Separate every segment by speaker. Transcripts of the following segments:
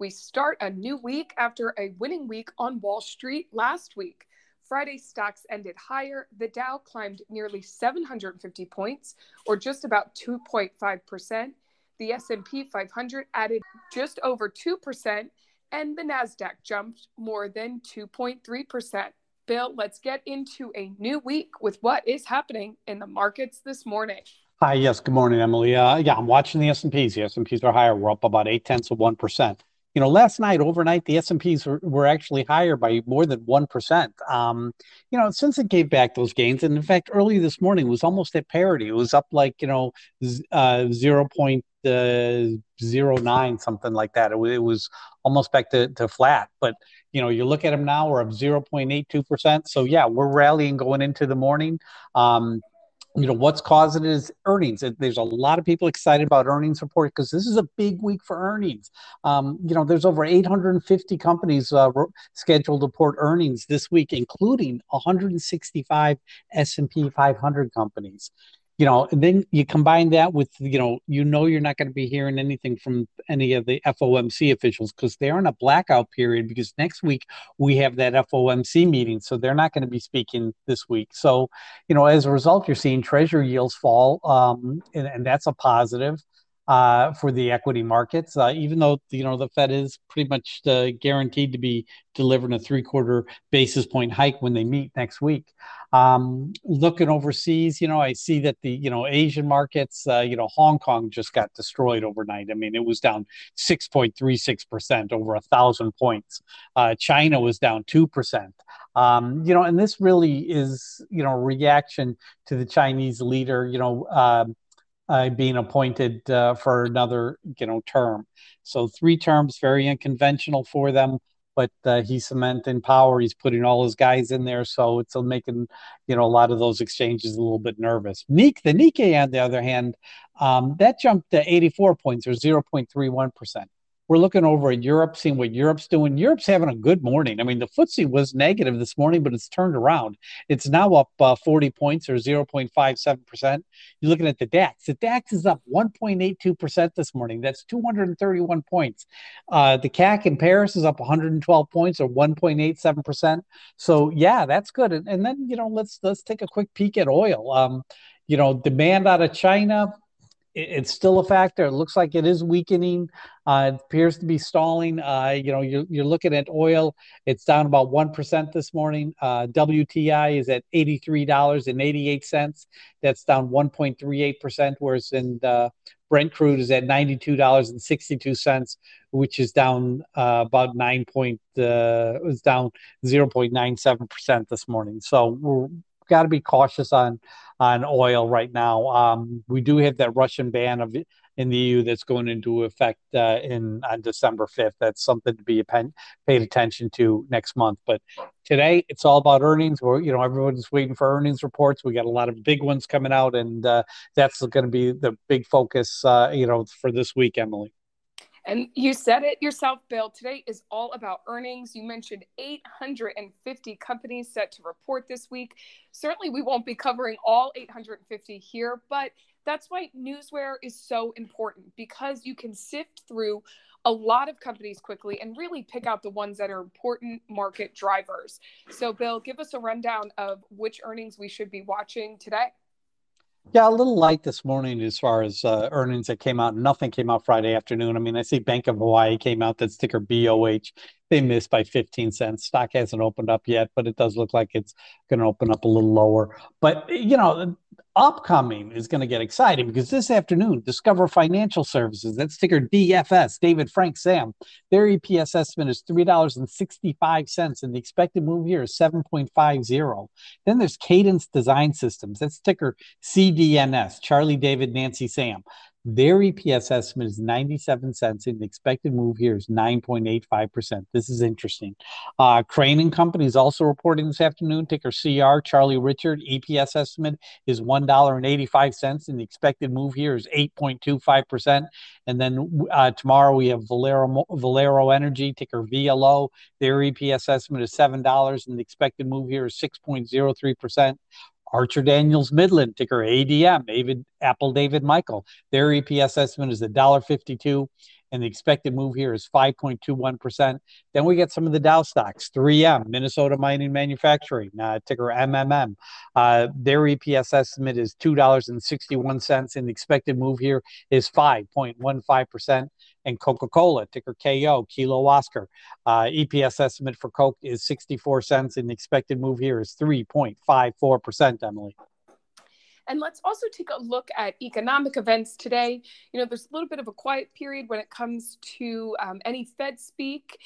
Speaker 1: We start a new week after a winning week on Wall Street last week. Friday stocks ended higher. The Dow climbed nearly 750 points or just about 2.5%. The S&P 500 added just over 2% and the Nasdaq jumped more than 2.3%. Bill, let's get into a new week with what is happening in the markets this morning.
Speaker 2: Hi, yes, good morning, Emily. Uh, yeah, I'm watching the S&Ps. The S&Ps are higher. We're up about eight tenths of one percent. You know, last night, overnight, the S&Ps were, were actually higher by more than one percent. Um, you know, since it gave back those gains, and in fact, early this morning was almost at parity. It was up like you know, uh, zero uh, zero nine, something like that. It, it was almost back to, to flat, but you know, you look at them now, we're up 0.82%. So yeah, we're rallying going into the morning. Um, you know what's causing it is earnings. There's a lot of people excited about earnings report because this is a big week for earnings. Um, you know there's over 850 companies uh, scheduled to report earnings this week including 165 s&p 500 companies you know, and then you combine that with, you know, you know, you're not going to be hearing anything from any of the FOMC officials because they're in a blackout period because next week we have that FOMC meeting. So they're not going to be speaking this week. So, you know, as a result, you're seeing treasury yields fall, um, and, and that's a positive uh, for the equity markets, uh, even though you know the Fed is pretty much uh, guaranteed to be delivering a three-quarter basis point hike when they meet next week. Um, looking overseas, you know, I see that the you know Asian markets, uh, you know, Hong Kong just got destroyed overnight. I mean, it was down six point three six percent, over a thousand points. Uh, China was down two percent. Um, you know, and this really is you know reaction to the Chinese leader. You know. Uh, uh, being appointed uh, for another you know term. So three terms, very unconventional for them. But uh, he's cementing power. He's putting all his guys in there, so it's making you know a lot of those exchanges a little bit nervous. Nick, the Nikkei, on the other hand, um, that jumped to 84 points or 0.31 percent we're looking over at Europe, seeing what Europe's doing. Europe's having a good morning. I mean, the FTSE was negative this morning, but it's turned around. It's now up uh, 40 points or 0.57%. You're looking at the DAX. The DAX is up 1.82% this morning. That's 231 points. Uh, the CAC in Paris is up 112 points or 1.87%. So yeah, that's good. And, and then, you know, let's let's take a quick peek at oil. Um, you know, demand out of China it's still a factor. It looks like it is weakening. Uh, it appears to be stalling. Uh, you know, you're, you're looking at oil. It's down about 1% this morning. Uh, WTI is at $83.88. That's down 1.38%, whereas in Brent crude is at $92.62, which is down uh, about 9 point, uh, it was down 0.97% this morning. So we're got to be cautious on on oil right now. Um, we do have that Russian ban of in the EU that's going into effect uh, in on December 5th. That's something to be pen, paid attention to next month. But today it's all about earnings. We're, you know, everyone's waiting for earnings reports. We got a lot of big ones coming out, and uh, that's going to be the big focus, uh, you know, for this week, Emily.
Speaker 1: And you said it yourself, Bill. Today is all about earnings. You mentioned 850 companies set to report this week. Certainly, we won't be covering all 850 here, but that's why Newsware is so important because you can sift through a lot of companies quickly and really pick out the ones that are important market drivers. So, Bill, give us a rundown of which earnings we should be watching today.
Speaker 2: Yeah, a little light this morning as far as uh, earnings that came out. Nothing came out Friday afternoon. I mean, I see Bank of Hawaii came out, that ticker BOH. They missed by 15 cents. Stock hasn't opened up yet, but it does look like it's going to open up a little lower. But, you know, upcoming is going to get exciting because this afternoon, Discover Financial Services, that's ticker DFS, David Frank Sam, their EPS estimate is $3.65, and the expected move here is 7.50. Then there's Cadence Design Systems, that's ticker CDNS, Charlie David Nancy Sam. Their EPS estimate is 97 cents, and the expected move here is 9.85%. This is interesting. Uh, Crane and Company is also reporting this afternoon. Ticker CR, Charlie Richard, EPS estimate is $1.85, and the expected move here is 8.25%. And then uh, tomorrow we have Valero, Valero Energy, ticker VLO. Their EPS estimate is $7, and the expected move here is 6.03%. Archer Daniels Midland, ticker ADM, David Apple David Michael. Their EPS estimate is $1.52, and the expected move here is 5.21%. Then we get some of the Dow stocks 3M, Minnesota Mining Manufacturing, uh, ticker MMM. Uh, their EPS estimate is $2.61, and the expected move here is 5.15% and Coca Cola, ticker KO, Kilo Oscar. Uh, EPS estimate for Coke is 64 cents, and the expected move here is 3.54%, Emily.
Speaker 1: And let's also take a look at economic events today. You know, there's a little bit of a quiet period when it comes to um, any Fed speak,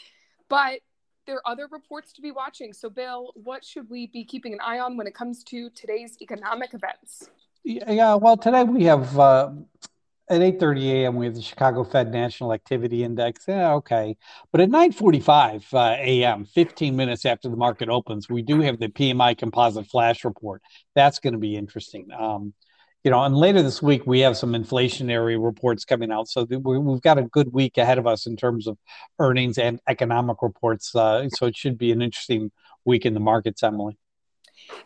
Speaker 1: but there are other reports to be watching. So, Bill, what should we be keeping an eye on when it comes to today's economic events?
Speaker 2: Yeah, well, today we have uh, at 8:30 a.m. we have the Chicago Fed National Activity Index. Yeah, okay. But at 9:45 uh, a.m., 15 minutes after the market opens, we do have the PMI Composite Flash Report. That's going to be interesting. Um, you know, and later this week we have some inflationary reports coming out. So th- we've got a good week ahead of us in terms of earnings and economic reports. Uh, so it should be an interesting week in the markets, Emily.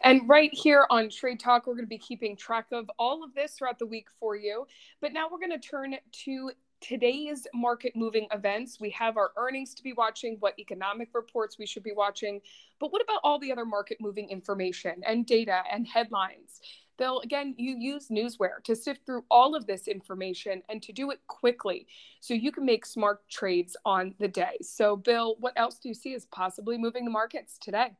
Speaker 1: And right here on Trade Talk, we're going to be keeping track of all of this throughout the week for you. But now we're going to turn to today's market moving events. We have our earnings to be watching, what economic reports we should be watching. But what about all the other market moving information and data and headlines? They'll again, you use Newsware to sift through all of this information and to do it quickly so you can make smart trades on the day. So, Bill, what else do you see as possibly moving the markets today?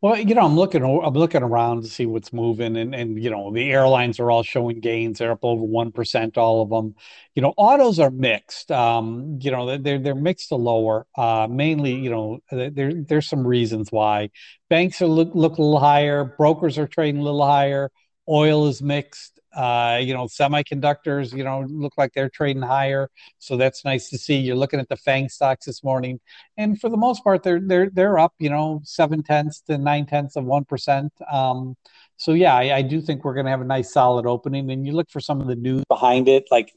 Speaker 2: Well, you know, I'm looking, I'm looking around to see what's moving, and and you know, the airlines are all showing gains. They're up over one percent, all of them. You know, autos are mixed. Um, you know, they're they're mixed to lower. Uh, mainly, you know, there there's some reasons why banks are look, look a little higher, brokers are trading a little higher. Oil is mixed. Uh, you know, semiconductors, you know, look like they're trading higher, so that's nice to see. You're looking at the Fang stocks this morning, and for the most part, they're they're they're up, you know, seven tenths to nine tenths of one percent. Um, so yeah, I, I do think we're going to have a nice solid opening. And you look for some of the news behind it, like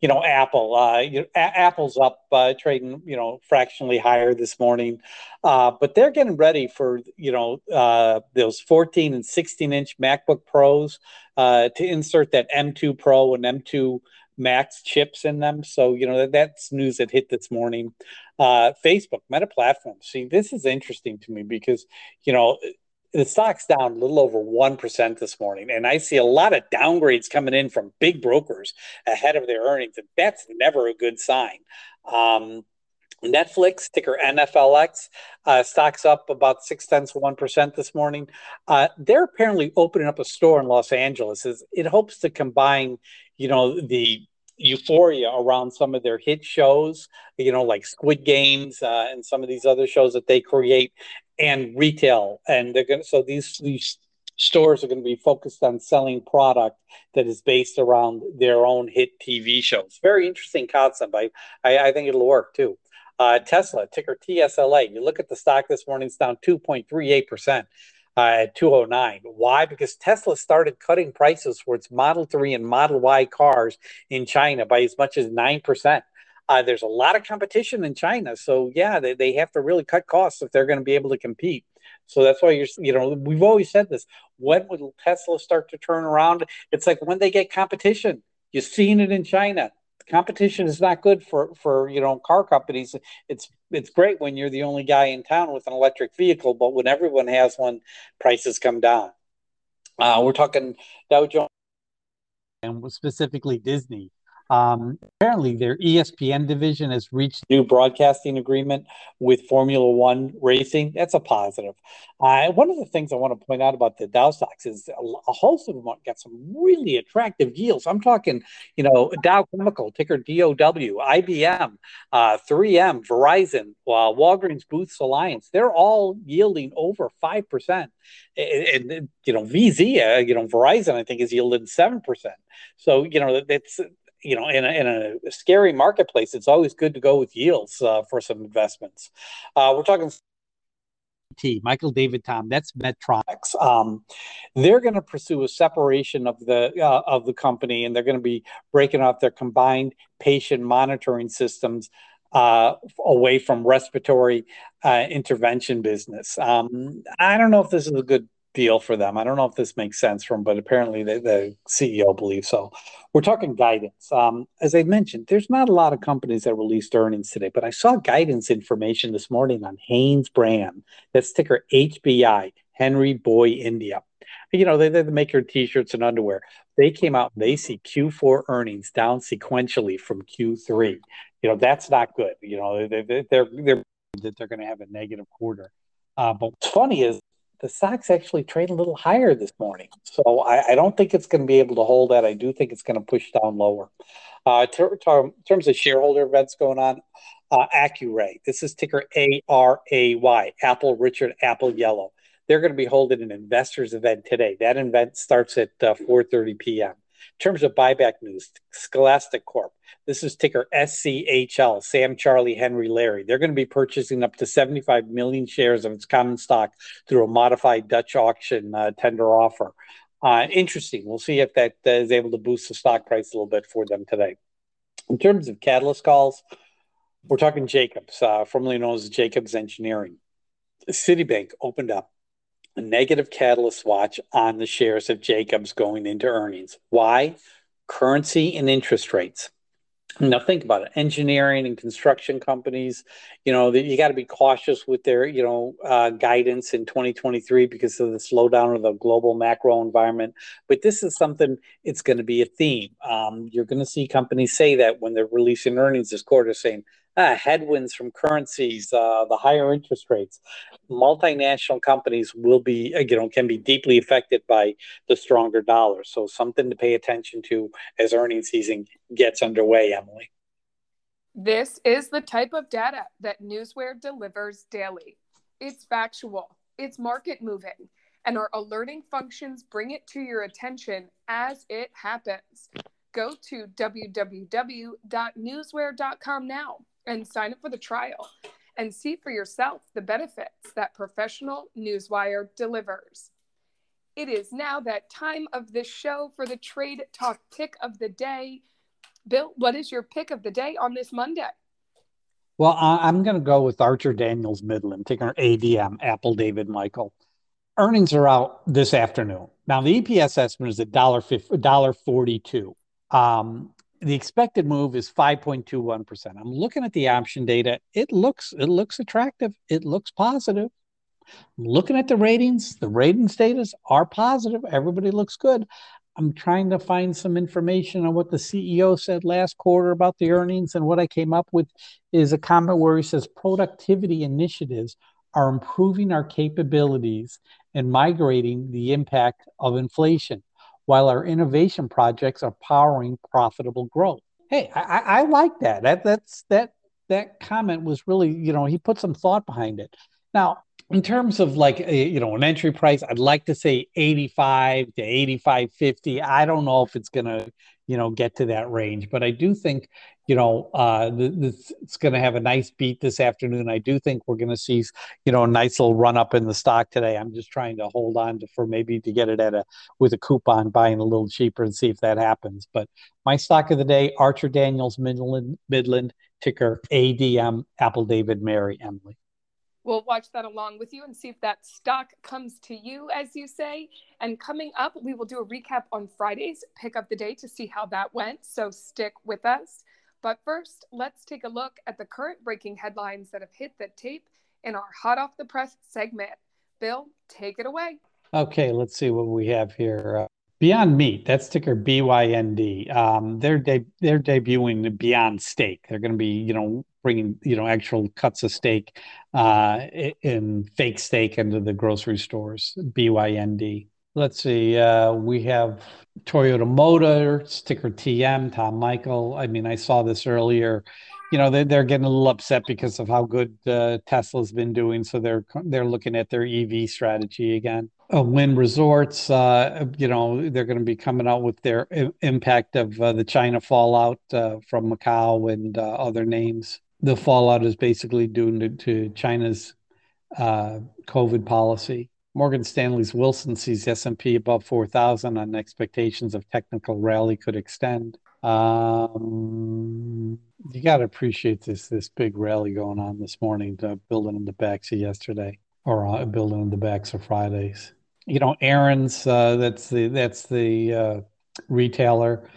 Speaker 2: you know, Apple. Uh, you know, a- Apple's up uh, trading, you know, fractionally higher this morning, uh, but they're getting ready for you know uh, those 14 and 16 inch MacBook Pros uh, to insert that M2 Pro and M2 Max chips in them. So you know that, that's news that hit this morning. Uh, Facebook, Meta Platform. See, this is interesting to me because you know the stock's down a little over 1% this morning. And I see a lot of downgrades coming in from big brokers ahead of their earnings. And that's never a good sign. Um, Netflix, ticker NFLX, uh, stocks up about six tenths of 1% this morning. Uh, they're apparently opening up a store in Los Angeles. It hopes to combine, you know, the euphoria around some of their hit shows, you know, like Squid Games uh, and some of these other shows that they create, and retail. And they're going to, so these, these stores are going to be focused on selling product that is based around their own hit TV shows. Very interesting concept. I, I, I think it'll work too. Uh, Tesla, ticker TSLA. You look at the stock this morning, it's down 2.38% uh, at 209. Why? Because Tesla started cutting prices for its Model 3 and Model Y cars in China by as much as 9%. Uh, there's a lot of competition in China. So, yeah, they, they have to really cut costs if they're going to be able to compete. So that's why you're, you know, we've always said this. When will Tesla start to turn around? It's like when they get competition. You've seen it in China. Competition is not good for for you know car companies. It's it's great when you're the only guy in town with an electric vehicle, but when everyone has one, prices come down. Uh, we're talking Dow Jones and specifically Disney. Um, apparently, their ESPN division has reached new broadcasting agreement with Formula One racing. That's a positive. Uh, one of the things I want to point out about the Dow stocks is a, host of them got some really attractive yields. I'm talking, you know, Dow Chemical, ticker DOW, IBM, uh, 3M, Verizon, uh, Walgreens Boots Alliance. They're all yielding over 5%. And, and you know, VZ, uh, you know, Verizon, I think, is yielding 7%. So, you know, it's you know, in a, in a scary marketplace, it's always good to go with yields uh, for some investments. Uh, we're talking T, Michael David Tom, that's Medtronics. Um, they're going to pursue a separation of the uh, of the company, and they're going to be breaking off their combined patient monitoring systems uh, away from respiratory uh, intervention business. Um, I don't know if this is a good deal for them. I don't know if this makes sense from, but apparently the, the CEO believes so. We're talking guidance. Um, as I mentioned, there's not a lot of companies that released earnings today, but I saw guidance information this morning on Hanes brand, That's ticker HBI, Henry Boy India. You know, they, they make your t-shirts and underwear. They came out they see Q4 earnings down sequentially from Q3. You know, that's not good. You know, they, they, they're, they're, that they're going to have a negative quarter. Uh, but what's funny is the stocks actually trade a little higher this morning. So I, I don't think it's going to be able to hold that. I do think it's going to push down lower. Uh, ter- ter- in terms of shareholder events going on, uh, Accuray. This is ticker A R A Y. Apple Richard Apple Yellow. They're going to be holding an investors event today. That event starts at uh, 4:30 p.m. In terms of buyback news, Scholastic Corp. This is ticker SCHL, Sam Charlie Henry Larry. They're going to be purchasing up to 75 million shares of its common stock through a modified Dutch auction uh, tender offer. Uh, interesting. We'll see if that uh, is able to boost the stock price a little bit for them today. In terms of catalyst calls, we're talking Jacobs, uh, formerly known as Jacobs Engineering. Citibank opened up a negative catalyst watch on the shares of Jacobs going into earnings. Why? Currency and interest rates. Now think about it. Engineering and construction companies, you know, you got to be cautious with their, you know, uh, guidance in 2023 because of the slowdown of the global macro environment. But this is something. It's going to be a theme. Um, you're going to see companies say that when they're releasing earnings this quarter, saying, ah, headwinds from currencies, uh, the higher interest rates. Multinational companies will be, uh, you know, can be deeply affected by the stronger dollar. So something to pay attention to as earnings season gets underway, Emily.
Speaker 1: This is the type of data that Newsware delivers daily. It's factual, it's market moving, and our alerting functions bring it to your attention as it happens. Go to www.newsware.com now and sign up for the trial and see for yourself the benefits that professional Newsware delivers. It is now that time of the show for the trade talk pick of the day. Bill, what is your pick of the day on this Monday?
Speaker 2: Well, I'm going to go with Archer Daniels Midland, ticker ADM, Apple David Michael. Earnings are out this afternoon. Now, the EPS estimate is at $1.42. Um, the expected move is 5.21%. I'm looking at the option data. It looks it looks attractive. It looks positive. I'm looking at the ratings. The ratings data are positive. Everybody looks good. I'm trying to find some information on what the CEO said last quarter about the earnings and what I came up with is a comment where he says productivity initiatives are improving our capabilities and migrating the impact of inflation while our innovation projects are powering profitable growth. Hey, I, I like that. That that's that that comment was really, you know, he put some thought behind it. Now, in terms of like a, you know an entry price, I'd like to say 85 to 85.50. I don't know if it's gonna you know get to that range, but I do think you know, uh, this, it's going to have a nice beat this afternoon. I do think we're going to see, you know, a nice little run up in the stock today. I'm just trying to hold on to for maybe to get it at a with a coupon, buying a little cheaper and see if that happens. But my stock of the day, Archer Daniels Midland, Midland ticker ADM, Apple David Mary Emily.
Speaker 1: We'll watch that along with you and see if that stock comes to you, as you say. And coming up, we will do a recap on Friday's pick up the day to see how that went. So stick with us. But first, let's take a look at the current breaking headlines that have hit the tape in our hot off the press segment. Bill, take it away.
Speaker 2: Okay, let's see what we have here. Uh, Beyond Meat, that's ticker BYND. Um, they're de- they're debuting Beyond Steak. They're going to be, you know, bringing you know actual cuts of steak uh, in fake steak into the grocery stores. BYND. Let's see. Uh, we have Toyota Motor, sticker TM, Tom Michael. I mean, I saw this earlier. You know, they're, they're getting a little upset because of how good uh, Tesla's been doing. So they're they're looking at their EV strategy again. uh, Wynn Resorts, uh, you know, they're going to be coming out with their I- impact of uh, the China fallout uh, from Macau and uh, other names. The fallout is basically due to, to China's uh, COVID policy. Morgan Stanley's Wilson sees S&P above 4,000 on expectations of technical rally could extend. Um, you got to appreciate this this big rally going on this morning, building in the backs of yesterday, or uh, building in the backs of Fridays. You know, Aaron's uh, that's the that's the uh, retailer.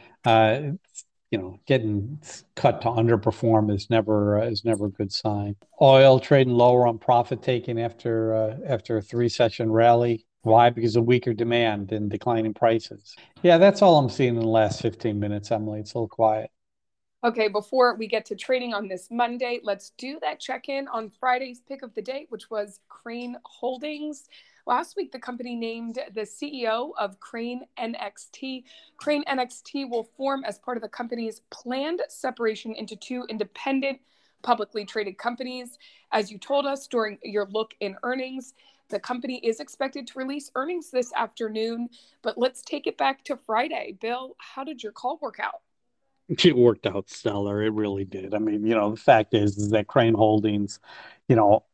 Speaker 2: You know, getting cut to underperform is never uh, is never a good sign. Oil trading lower on profit taking after uh, after a three session rally. Why? Because of weaker demand and declining prices. Yeah, that's all I'm seeing in the last 15 minutes, Emily. It's a little quiet.
Speaker 1: Okay, before we get to trading on this Monday, let's do that check in on Friday's pick of the day, which was Crane Holdings. Last week, the company named the CEO of Crane NXT. Crane NXT will form as part of the company's planned separation into two independent, publicly traded companies. As you told us during your look in earnings, the company is expected to release earnings this afternoon, but let's take it back to Friday. Bill, how did your call work out?
Speaker 2: It worked out stellar. It really did. I mean, you know, the fact is, is that Crane Holdings, you know,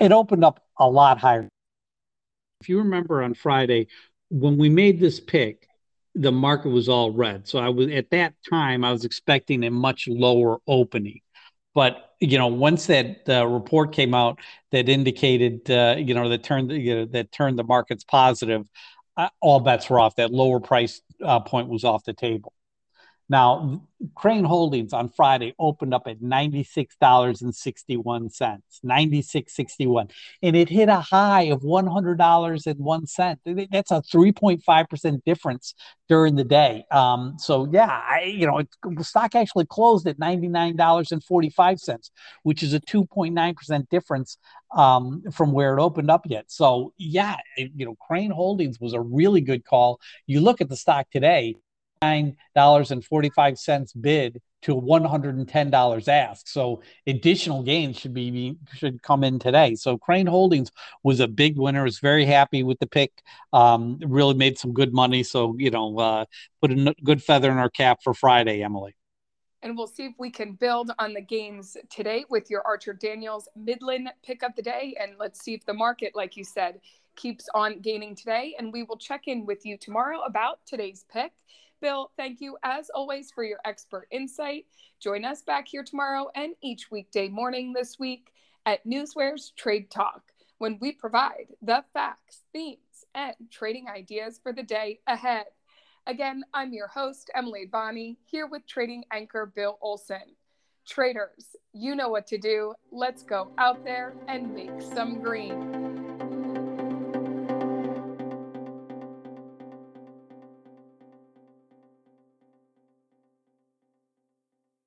Speaker 2: it opened up a lot higher if you remember on Friday, when we made this pick, the market was all red. So I was at that time, I was expecting a much lower opening. But you know, once that uh, report came out that indicated, uh, you know, that turned you know, that turned the markets positive, uh, all bets were off. That lower price uh, point was off the table. Now, Crane Holdings on Friday opened up at $96.61, 96.61, and it hit a high of $100.01. That's a 3.5% difference during the day. Um, so yeah, I, you know, the stock actually closed at $99.45, which is a 2.9% difference um, from where it opened up yet. So yeah, it, you know, Crane Holdings was a really good call. You look at the stock today, $9.45 bid to $110 ask. So additional gains should be should come in today. So Crane Holdings was a big winner. Was very happy with the pick. Um, really made some good money. So you know, uh, put a good feather in our cap for Friday, Emily.
Speaker 1: And we'll see if we can build on the gains today with your Archer Daniels Midland pick of the day. And let's see if the market, like you said, keeps on gaining today. And we will check in with you tomorrow about today's pick. Bill, thank you as always for your expert insight. Join us back here tomorrow and each weekday morning this week at Newsware's Trade Talk when we provide the facts, themes, and trading ideas for the day ahead. Again, I'm your host, Emily Bonney, here with trading anchor Bill Olson. Traders, you know what to do. Let's go out there and make some green.